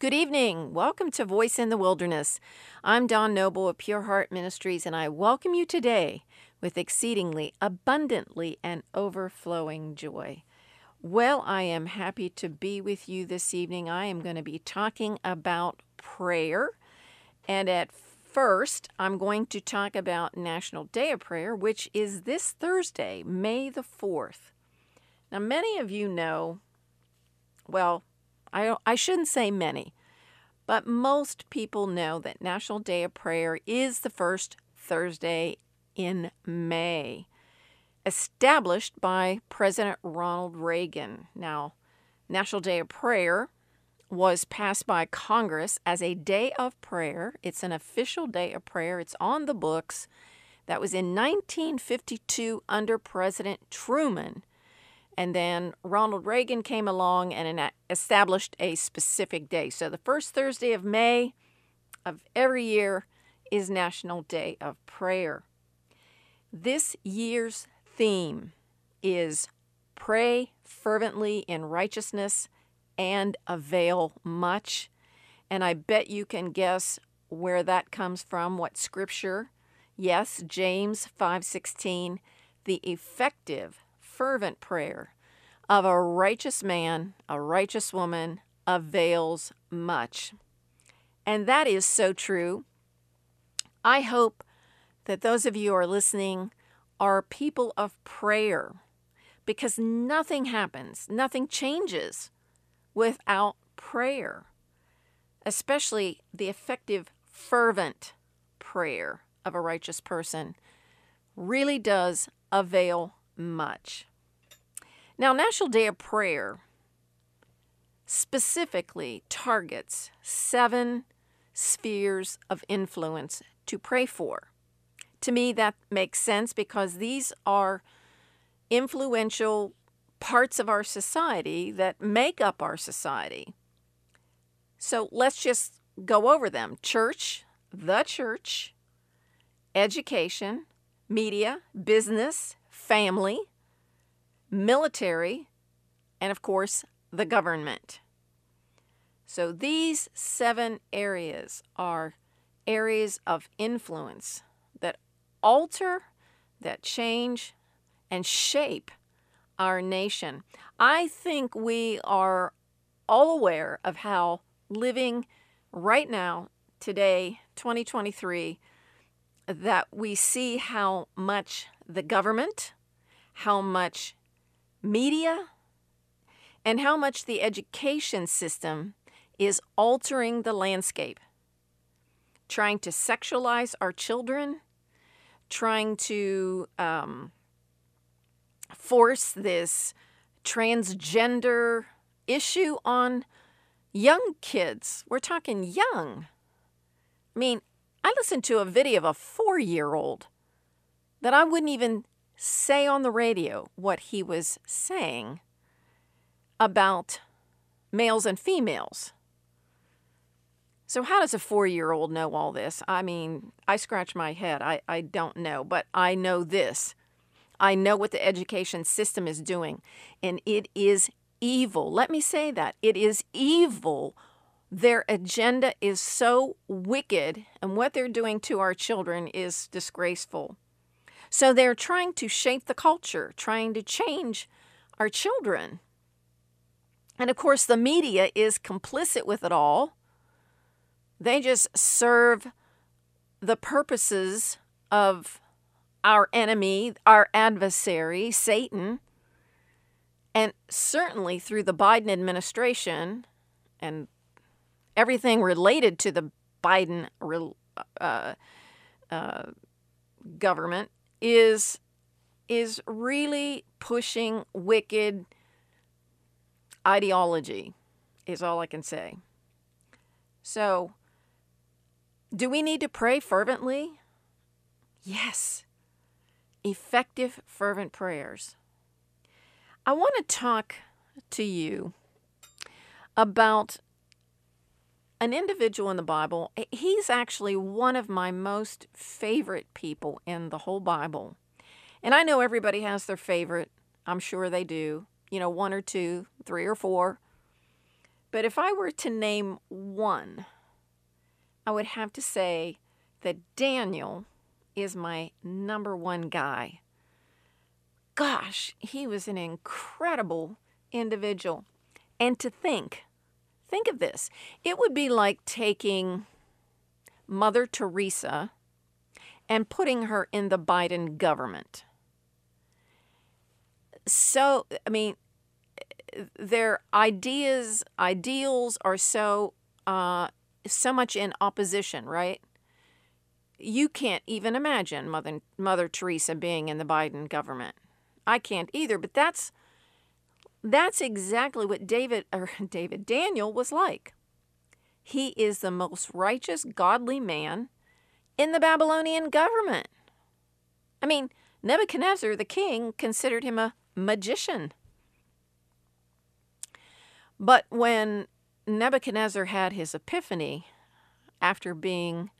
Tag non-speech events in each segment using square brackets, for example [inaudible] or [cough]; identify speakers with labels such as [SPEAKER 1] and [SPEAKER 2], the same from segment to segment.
[SPEAKER 1] Good evening. Welcome to Voice in the Wilderness. I'm Dawn Noble of Pure Heart Ministries, and I welcome you today with exceedingly abundantly and overflowing joy. Well, I am happy to be with you this evening. I am going to be talking about prayer. And at first, I'm going to talk about National Day of Prayer, which is this Thursday, May the 4th. Now, many of you know, well, I, I shouldn't say many, but most people know that National Day of Prayer is the first Thursday in May, established by President Ronald Reagan. Now, National Day of Prayer was passed by Congress as a day of prayer. It's an official day of prayer, it's on the books. That was in 1952 under President Truman. And then Ronald Reagan came along and established a specific day. So the first Thursday of May of every year is National Day of Prayer. This year's theme is Pray fervently in righteousness and avail much. And I bet you can guess where that comes from, what scripture. Yes, James 5:16, the effective fervent prayer of a righteous man, a righteous woman, avails much. And that is so true. I hope that those of you who are listening are people of prayer because nothing happens, nothing changes without prayer, especially the effective, fervent prayer of a righteous person really does avail much. Now, National Day of Prayer specifically targets seven spheres of influence to pray for. To me, that makes sense because these are influential parts of our society that make up our society. So let's just go over them church, the church, education, media, business, family, military, and of course, the government. So these seven areas are areas of influence that alter, that change, and shape our nation. I think we are all aware of how living right now, today, 2023, that we see how much the government, how much media, and how much the education system is altering the landscape, trying to sexualize our children, trying to um, force this transgender issue on young kids. We're talking young. I mean, I listened to a video of a four year old that I wouldn't even say on the radio what he was saying about males and females. So, how does a four year old know all this? I mean, I scratch my head. I, I don't know, but I know this. I know what the education system is doing, and it is evil. Let me say that. It is evil. Their agenda is so wicked, and what they're doing to our children is disgraceful. So they're trying to shape the culture, trying to change our children. And of course, the media is complicit with it all. They just serve the purposes of our enemy, our adversary, Satan. And certainly through the Biden administration and everything related to the Biden uh, uh, government, is is really pushing wicked ideology is all I can say. So, do we need to pray fervently? Yes. Effective, fervent prayers. I want to talk to you about an individual in the Bible, eh, he's actually one of my most favorite people in the whole Bible. And I know everybody has their favorite. I'm sure they do. You know, one or two, three or four. But if I were to name one, I would have to say that Daniel is my number one guy. Gosh, he was an incredible individual. And to think, think of this it would be like taking Mother Teresa and putting her in the Biden government. So, I mean, their ideas, ideals are so uh, so much in opposition, right? You can't even imagine Mother Mother Teresa being in the Biden government. I can't either, but that's that's exactly what David or [laughs] David Daniel was like. He is the most righteous, godly man in the Babylonian government. I mean, Nebuchadnezzar the king considered him a magician. But when Nebuchadnezzar had his epiphany after being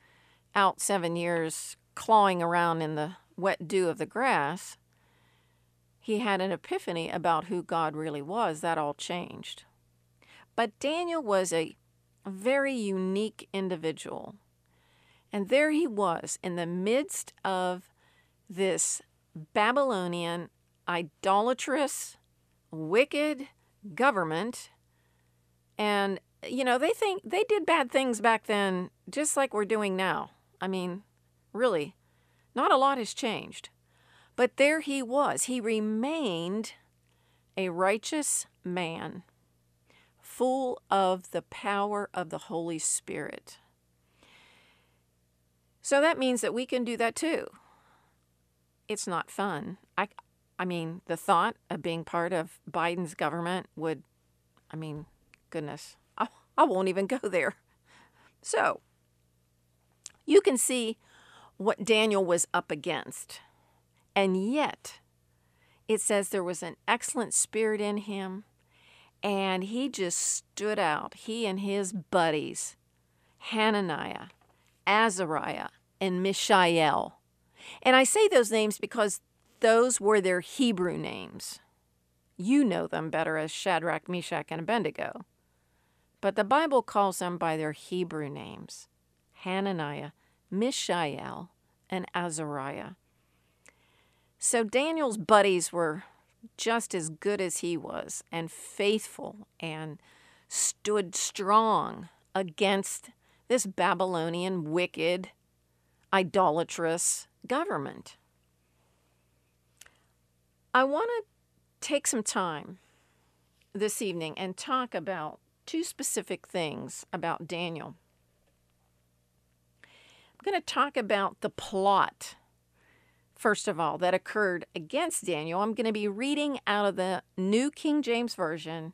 [SPEAKER 1] out seven years clawing around in the wet dew of the grass, he had an epiphany about who God really was. That all changed. But Daniel was a very unique individual. And there he was in the midst of this Babylonian, idolatrous, wicked government and, you know, they think they did bad things back then, just like we're doing now. I mean, really, not a lot has changed. But there he was. He remained a righteous man, full of the power of the Holy Spirit. So that means that we can do that too. It's not fun. I, I mean, the thought of being part of Biden's government would, I mean, goodness, I, I won't even go there. So, you can see what Daniel was up against. And yet, it says there was an excellent spirit in him, and he just stood out. He and his buddies, Hananiah, Azariah, and Mishael. And I say those names because those were their Hebrew names. You know them better as Shadrach, Meshach, and Abednego but the Bible calls them by their Hebrew names Hananiah, Mishael, and Azariah. So Daniel's buddies were just as good as he was, and faithful, and stood strong against this Babylonian wicked, idolatrous government. I want to take some time this evening and talk about two specific things about Daniel. I'm going to talk about the plot, first of all, that occurred against Daniel. I'm going to be reading out of the New King James Version,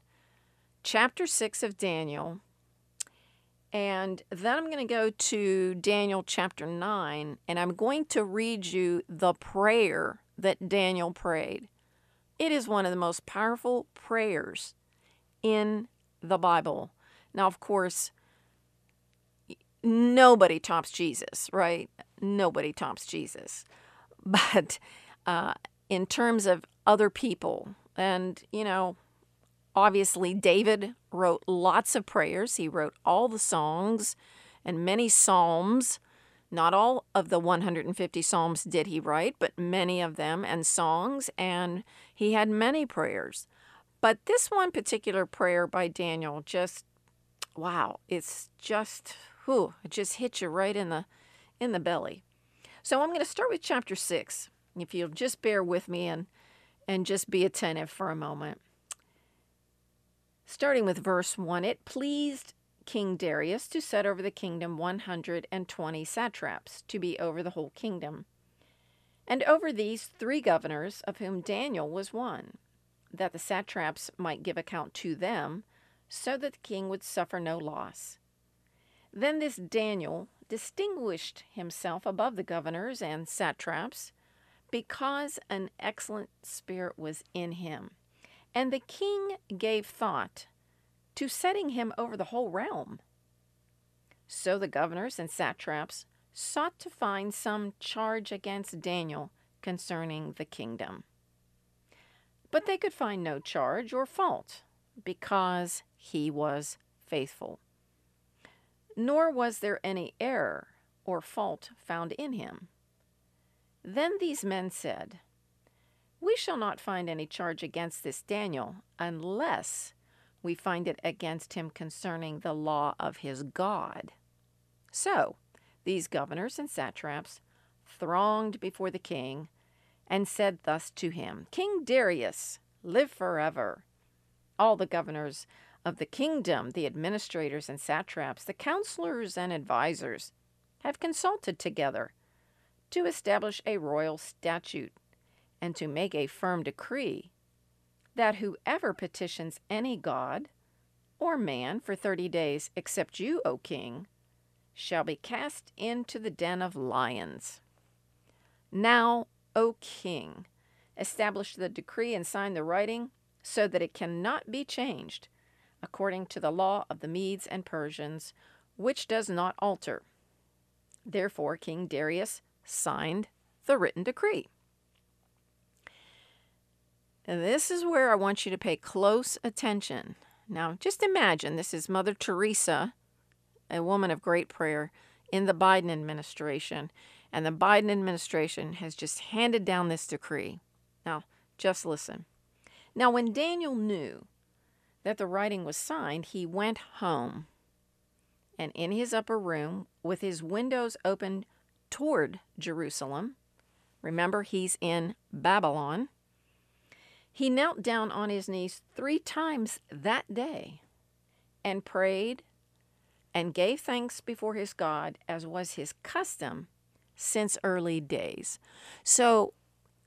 [SPEAKER 1] chapter 6 of Daniel. And then I'm going to go to Daniel chapter 9, and I'm going to read you the prayer that Daniel prayed. It is one of the most powerful prayers in the Bible. Now, of course, nobody tops Jesus, right? Nobody tops Jesus. [laughs] But uh, in terms of other people, and, you know, obviously David wrote lots of prayers, he wrote all the songs and many psalms. Not all of the 150 psalms did he write, but many of them and songs, and he had many prayers. But this one particular prayer by Daniel just wow, it's just whew, it just hits you right in the in the belly. So I'm going to start with chapter 6. If you'll just bear with me and and just be attentive for a moment. Starting with verse 1, it pleased King Darius to set over the kingdom 120 satraps to be over the whole kingdom. And over these three governors, of whom Daniel was one, that the satraps might give account to them, so that the king would suffer no loss. Then this Daniel distinguished himself above the governors and satraps because an excellent spirit was in him. And the king gave thought to setting him over the whole realm. So the governors and satraps sought to find some charge against Daniel concerning the kingdom. But they could find no charge or fault because he was faithful. Nor was there any error or fault found in him. Then these men said, We shall not find any charge against this Daniel unless we find it against him concerning the law of his God. So these governors and satraps thronged before the king and said thus to him King Darius, live forever. All the governors of the kingdom, the administrators and satraps, the counselors and advisers, have consulted together to establish a royal statute and to make a firm decree that whoever petitions any god or man for thirty days except you, O king, shall be cast into the den of lions. Now, O king, establish the decree and sign the writing so that it cannot be changed, according to the law of the Medes and Persians, which does not alter. Therefore, King Darius signed the written decree. And this is where I want you to pay close attention. Now, just imagine this is Mother Teresa, a woman of great prayer, in the Biden administration, and the Biden administration has just handed down this decree. Now, just listen. Now, when Daniel knew that the writing was signed, he went home. And in his upper room, with his windows open toward Jerusalem, remember he's in Babylon, he knelt down on his knees three times that day and prayed and gave thanks before his God, as was his custom since early days. So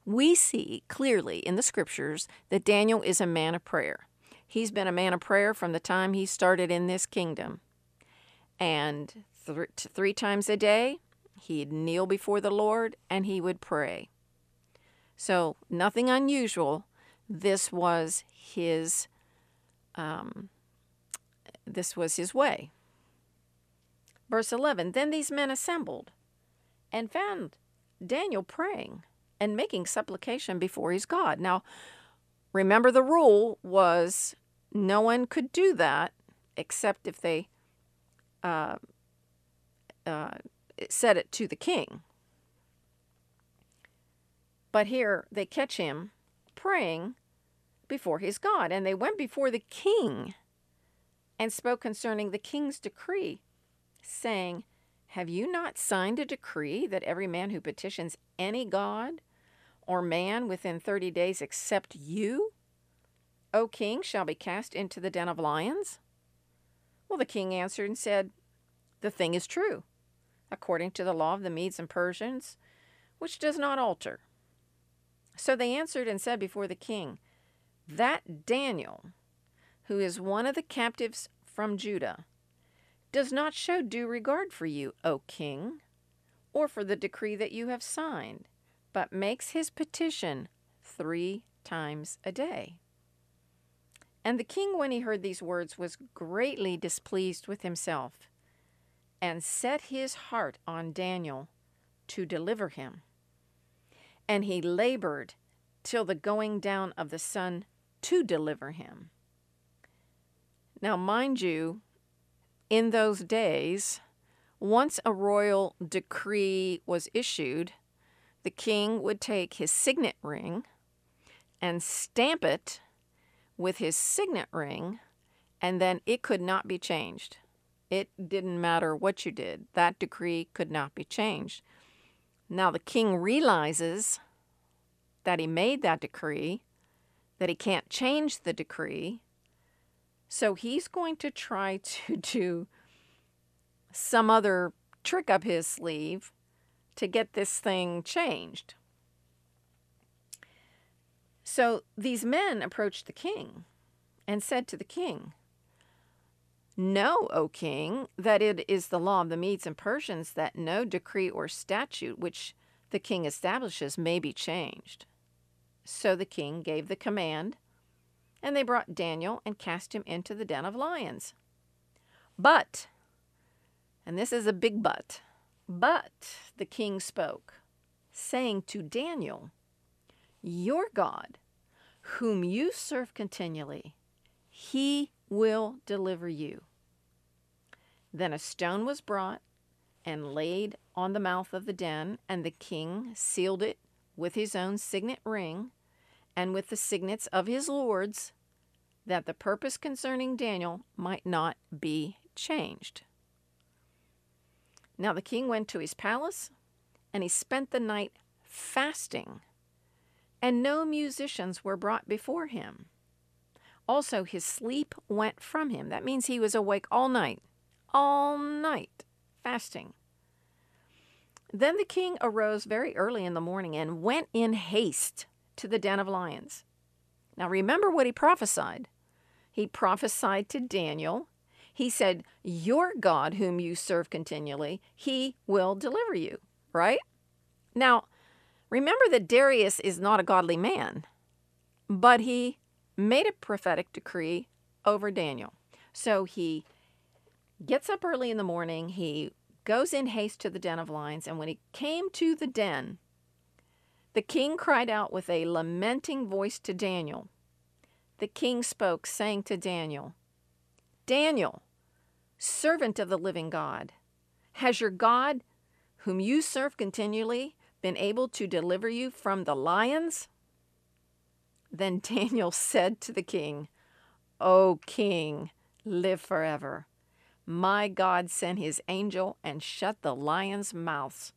[SPEAKER 1] we see clearly in the scriptures that Daniel is a man of prayer. He's been a man of prayer from the time he started in this kingdom. And th- three times a day, he'd kneel before the Lord and he would pray. So, nothing unusual this was his um, this was his way. Verse 11 Then these men assembled and found Daniel praying and making supplication before his God. Now, remember the rule was no one could do that except if they uh, uh, said it to the king. But here they catch him praying before his God. And they went before the king and spoke concerning the king's decree, saying, Have you not signed a decree that every man who petitions any god or man within thirty days except you, O king, shall be cast into the den of lions? Well, the king answered and said, The thing is true, according to the law of the Medes and Persians, which does not alter. So they answered and said before the king, That Daniel, who is one of the captives from Judah, does not show due regard for you, O king, or for the decree that you have signed, but makes his petition three times a day. And the king, when he heard these words, was greatly displeased with himself, and set his heart on Daniel to deliver him and he labored till the going down of the sun to deliver him. Now, mind you, in those days, once a royal decree was issued, the king would take his signet ring and stamp it with his signet ring, and then it could not be changed. It didn't matter what you did, that decree could not be changed. Now the king realizes that he made that decree, that he can't change the decree. So he's going to try [laughs] to do some other trick up his sleeve to get this thing changed. So these men approached the king and said to the king, Know, O king, that it is the law of the Medes and Persians that no decree or statute which the king establishes may be changed. So the king gave the command, and they brought Daniel and cast him into the den of lions. But, and this is a big but, but the king spoke, saying to Daniel, Your God, whom you serve continually, he will deliver you Then a stone was brought and laid on the mouth of the den, and the king sealed it with his own signet ring and with the signets of his lords, that the purpose concerning Daniel might not be changed. Now the king went to his palace, and he spent the night fasting, and no musicians were brought before him. Also, his sleep went from him. That means he was awake all night, all night, fasting. Then the king arose very early in the morning and went in haste to the den of lions. Now remember what he prophesied. He prophesied to Daniel. He said, Your God, whom you serve continually, he will deliver you, right? Now, remember that Darius is not a godly man, but he made a prophetic decree over Daniel. So he gets up early in the morning, he goes in haste to the den of lions, and when he came to the den, the king cried out with a lamenting voice to Daniel. The king spoke, saying to Daniel, Daniel, servant of the living God, has your God, whom you serve continually, been able to deliver you from the lions? Then Daniel [laughs] said to the king, O king, live forever. My God sent his angel and shut the lions' mouths,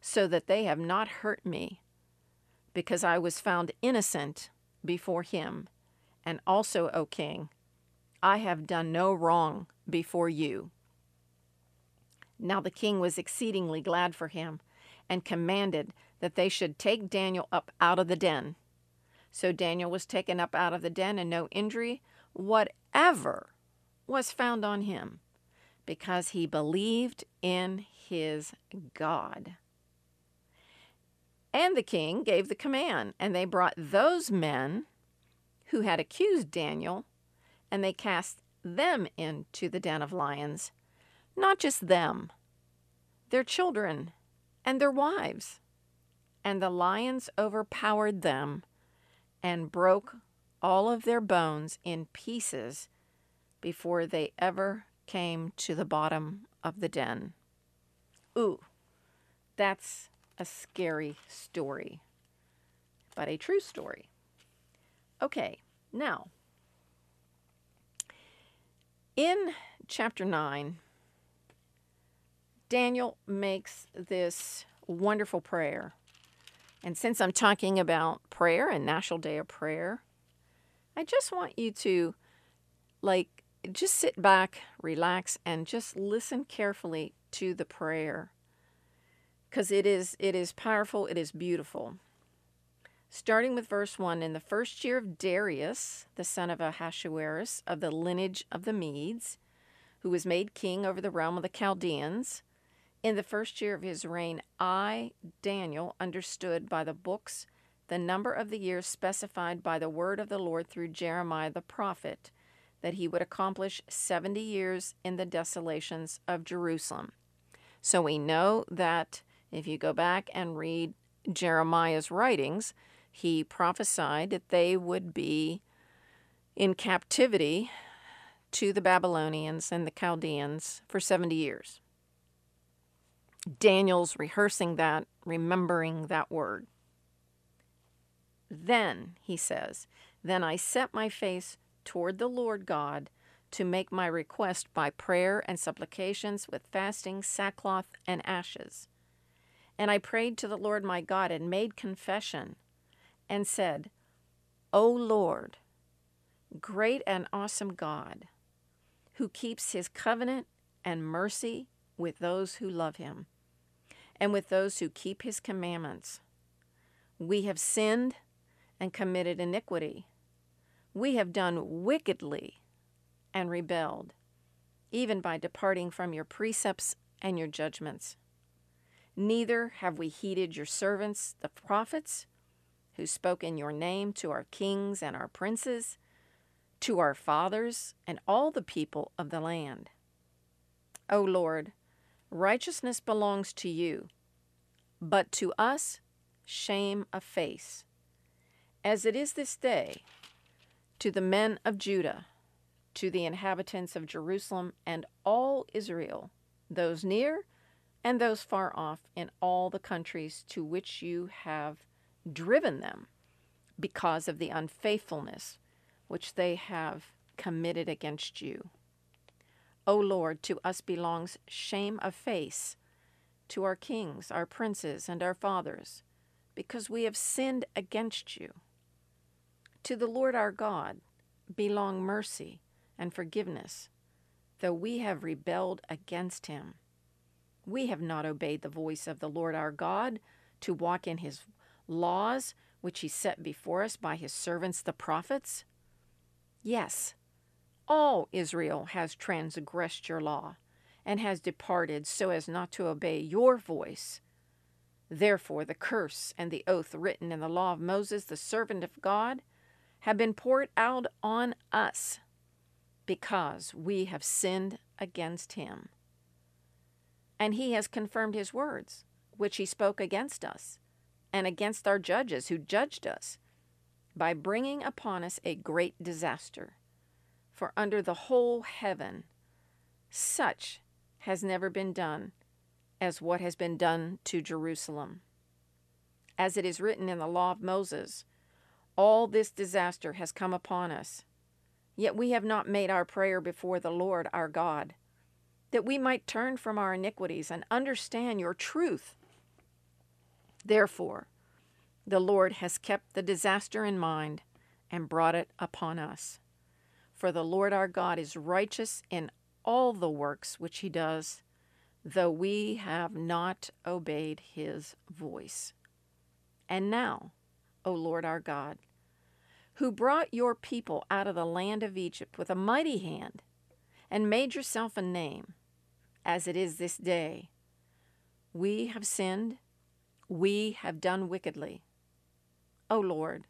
[SPEAKER 1] so that they have not hurt me, because I was found innocent before him. And also, O king, I have done no wrong before you. Now the king was exceedingly glad for him, and commanded that they should take Daniel up out of the den. So Daniel was taken up out of the den, and no injury whatever was found on him, because he believed in his God. And the king gave the command, and they brought those men who had accused Daniel, and they cast them into the den of lions. Not just them, their children and their wives. And the lions overpowered them and broke all of their bones in pieces before they ever came to the bottom of the den. Ooh, that's a scary story, but a true story. Okay, now, in chapter 9, Daniel makes this wonderful prayer. And since I'm talking about prayer and National Day of Prayer, I just want you to, like, just sit back, relax, and just listen carefully to the prayer because it is it is powerful it is beautiful starting with verse 1 in the first year of darius the son of ahasuerus of the lineage of the medes who was made king over the realm of the chaldeans in the first year of his reign i daniel understood by the books the number of the years specified by the word of the lord through jeremiah the prophet that he would accomplish 70 years in the desolations of jerusalem so we know that if you go back and read Jeremiah's writings, he prophesied that they would be in captivity to the Babylonians and the Chaldeans for 70 years. Daniel's rehearsing that, remembering that word. Then, he says, then I set my face toward the Lord God to make my request by prayer and supplications with fasting, sackcloth, and ashes. And I prayed to the Lord my God and made confession and said, O Lord, great and awesome God, who keeps his covenant and mercy with those who love him and with those who keep his commandments. We have sinned and committed iniquity. We have done wickedly and rebelled, even by departing from your precepts and your judgments. Neither have we heeded your servants, the prophets, who spoke in your name to our kings and our princes, to our fathers, and all the people of the land. O Lord, righteousness belongs to you, but to us shame of face, as it is this day to the men of Judah, to the inhabitants of Jerusalem and all Israel, those near and those far off, in all the countries to which you have driven them because of the unfaithfulness which they have committed against you. O Lord, to us belongs shame of face, to our kings, our princes, and our fathers, because we have sinned against you. To the Lord our God belong mercy and forgiveness, though we have rebelled against him. We have not obeyed the voice of the Lord our God to walk in his laws, which he set before us by his servants the prophets. Yes, all Israel has transgressed your law and has departed so as not to obey your voice. Therefore, the curse and the oath written in the law of Moses, the servant of God, have been poured out on us because we have sinned against him. And he has confirmed his words, which he spoke against us, and against our judges who judged us, by bringing upon us a great disaster. For under the whole heaven, such has never been done as what has been done to Jerusalem. As it is written in the law of Moses, all this disaster has come upon us. Yet we have not made our prayer before the Lord our God, that we might turn from our iniquities and understand your truth. Therefore, the Lord has kept the disaster in mind and brought it upon us. For the Lord our God is righteous in all the works which he does, though we have not obeyed his voice. And now, O Lord our God, who brought your people out of the land of Egypt with a mighty hand, and made yourself a name, as it is this day. We have sinned, we have done wickedly. O Lord,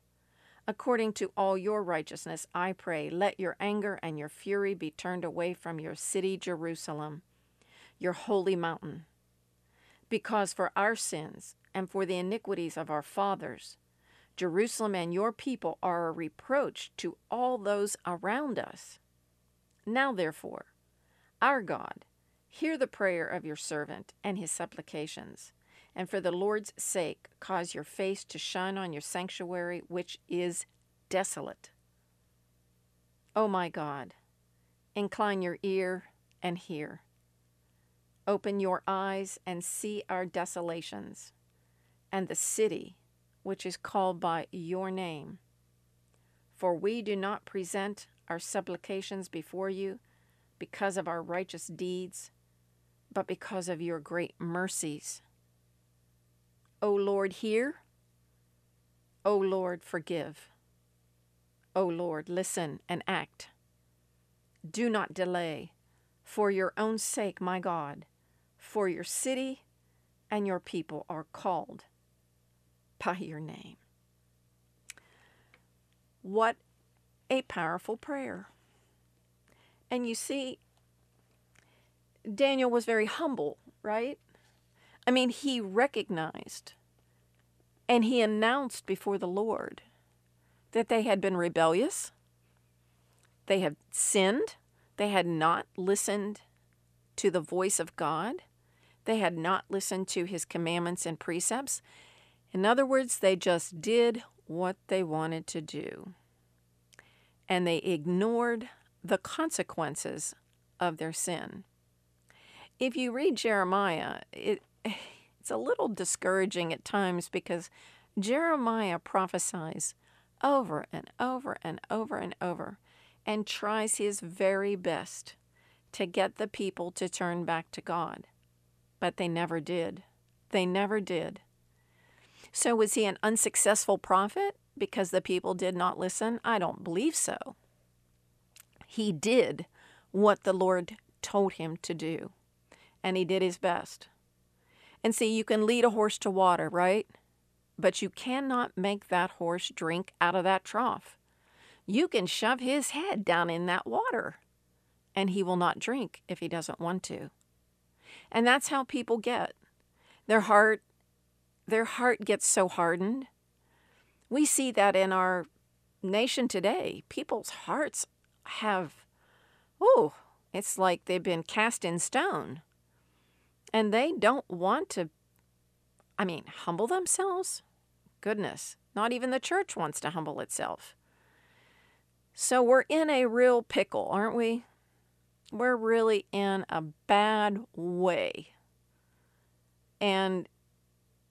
[SPEAKER 1] according to all your righteousness, I pray, let your anger and your fury be turned away from your city, Jerusalem, your holy mountain. Because for our sins and for the iniquities of our fathers, Jerusalem and your people are a reproach to all those around us. Now, therefore, our God, hear the prayer of your servant and his supplications, and for the Lord's sake, cause your face to shine on your sanctuary, which is desolate. O my God, incline your ear and hear. Open your eyes and see our desolations, and the city which is called by your name. For we do not present our supplications before you because of our righteous deeds, but because of your great mercies. O Lord, hear. O Lord, forgive. O Lord, listen and act. Do not delay, for your own sake, my God, for your city and your people are called by your name. What a powerful prayer. And you see, Daniel was very humble, right? I mean, he recognized and he announced before the Lord that they had been rebellious, they had sinned, they had not listened to the voice of God, they had not listened to his commandments and precepts, in other words, they just did what they wanted to do. And they ignored the consequences of their sin. If you read Jeremiah, it, [sighs] it's a little discouraging at times because Jeremiah prophesies over and over and over and over and tries his very best to get the people to turn back to God. But they never did. They never did. So, was he an unsuccessful prophet because the people did not listen? I don't believe so. He did what the Lord told him to do, and he did his best. And see, you can lead a horse to water, right? But you cannot make that horse drink out of that trough. You can shove his head down in that water, and he will not drink if he doesn't want to. And that's how people get. Their heart their heart gets so hardened. We see that in our nation today. People's hearts have oh, it's like they've been cast in stone. And they don't want to, I mean, humble themselves? Goodness, not even the church wants to humble itself. So we're in a real pickle, aren't we? We're really in a bad way. And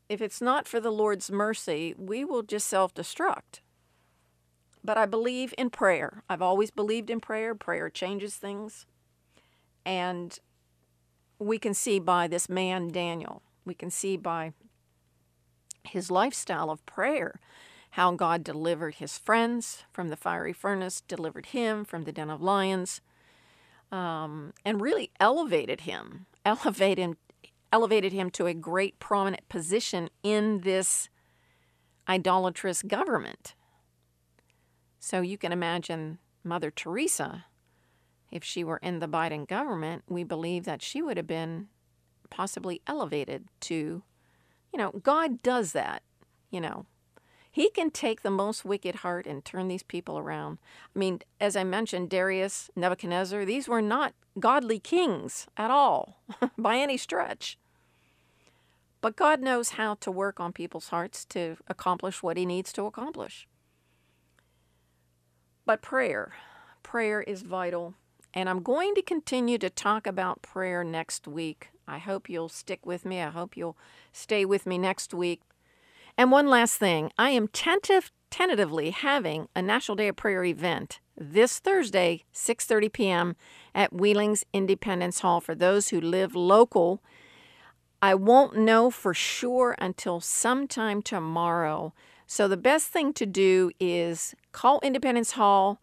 [SPEAKER 1] if it's not for the Lord's mercy, we will just self destruct. But I believe in prayer. I've always believed in prayer. Prayer changes things. And we can see by this man, Daniel, we can see by his lifestyle of prayer how God delivered his friends from the fiery furnace, delivered him from the den of lions, um, and really elevated him, [laughs] elevated, him, elevated him to a great prominent position in this idolatrous government. So you can imagine Mother Teresa, if she were in the Biden government, we believe that she would have been possibly elevated to, you know, God does that, you know. He can take the most wicked heart and turn these people around. I mean, as I mentioned, Darius, Nebuchadnezzar, these were not godly kings at all, [laughs] by any stretch. But God knows how to work on people's hearts to accomplish what He needs to accomplish. But prayer, prayer is vital. And I'm going to continue to talk about prayer next week. I hope you'll stick with me. I hope you'll stay with me next week. And one last thing I am tentative, tentatively having a National Day of Prayer event this Thursday, 6:30 p.m. at Wheeling's Independence Hall for those who live local. I won't know for sure until sometime tomorrow. So the best thing to do is call Independence Hall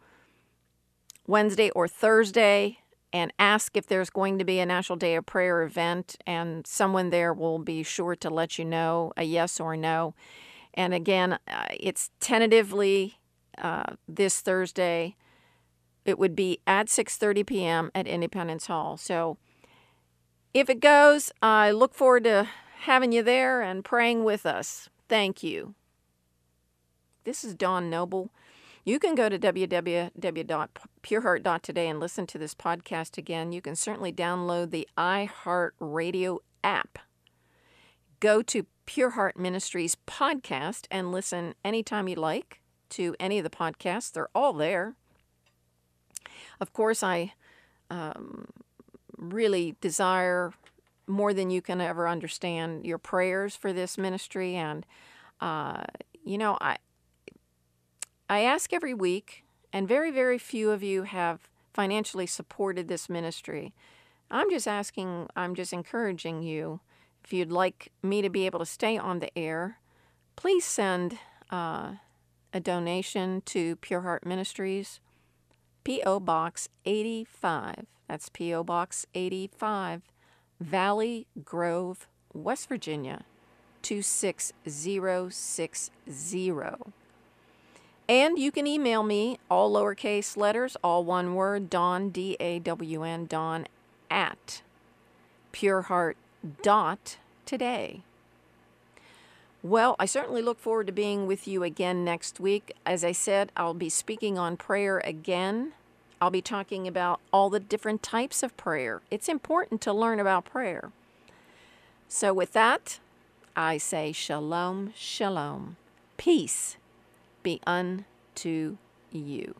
[SPEAKER 1] Wednesday or Thursday and ask if there's going to be a National Day of Prayer event, and someone there will be sure to let you know a yes or no. And again, uh, it's tentatively uh, this Thursday. It would be at 6:30 p.m. at Independence Hall. So if it goes, I look forward to having you there and praying with us. Thank you. This is Dawn Noble. You can go to www.pureheart.today and listen to this podcast again. You can certainly download the iHeartRadio app. Go to Pure Heart Ministries podcast and listen anytime you like to any of the podcasts. They're all there. Of course, I um, really desire more than you can ever understand your prayers for this ministry and uh, you know i I ask every week, and very, very few of you have financially supported this ministry. I'm just asking, I'm just encouraging you, if you'd like me to be able to stay on the air, please send uh, a donation to Pure Heart Ministries, P.O. Box 85. That's P.O. Box 85, Valley Grove, West Virginia, 26060. And you can email me, all lowercase letters, all one word, Dawn, D A W N, Dawn, at pureheart.today. Well, I certainly look forward to being with you again next week. As I said, I'll be speaking on prayer again. I'll be talking about all the different types of prayer. It's important to learn about prayer. So, with that, I say shalom, shalom, peace be unto you.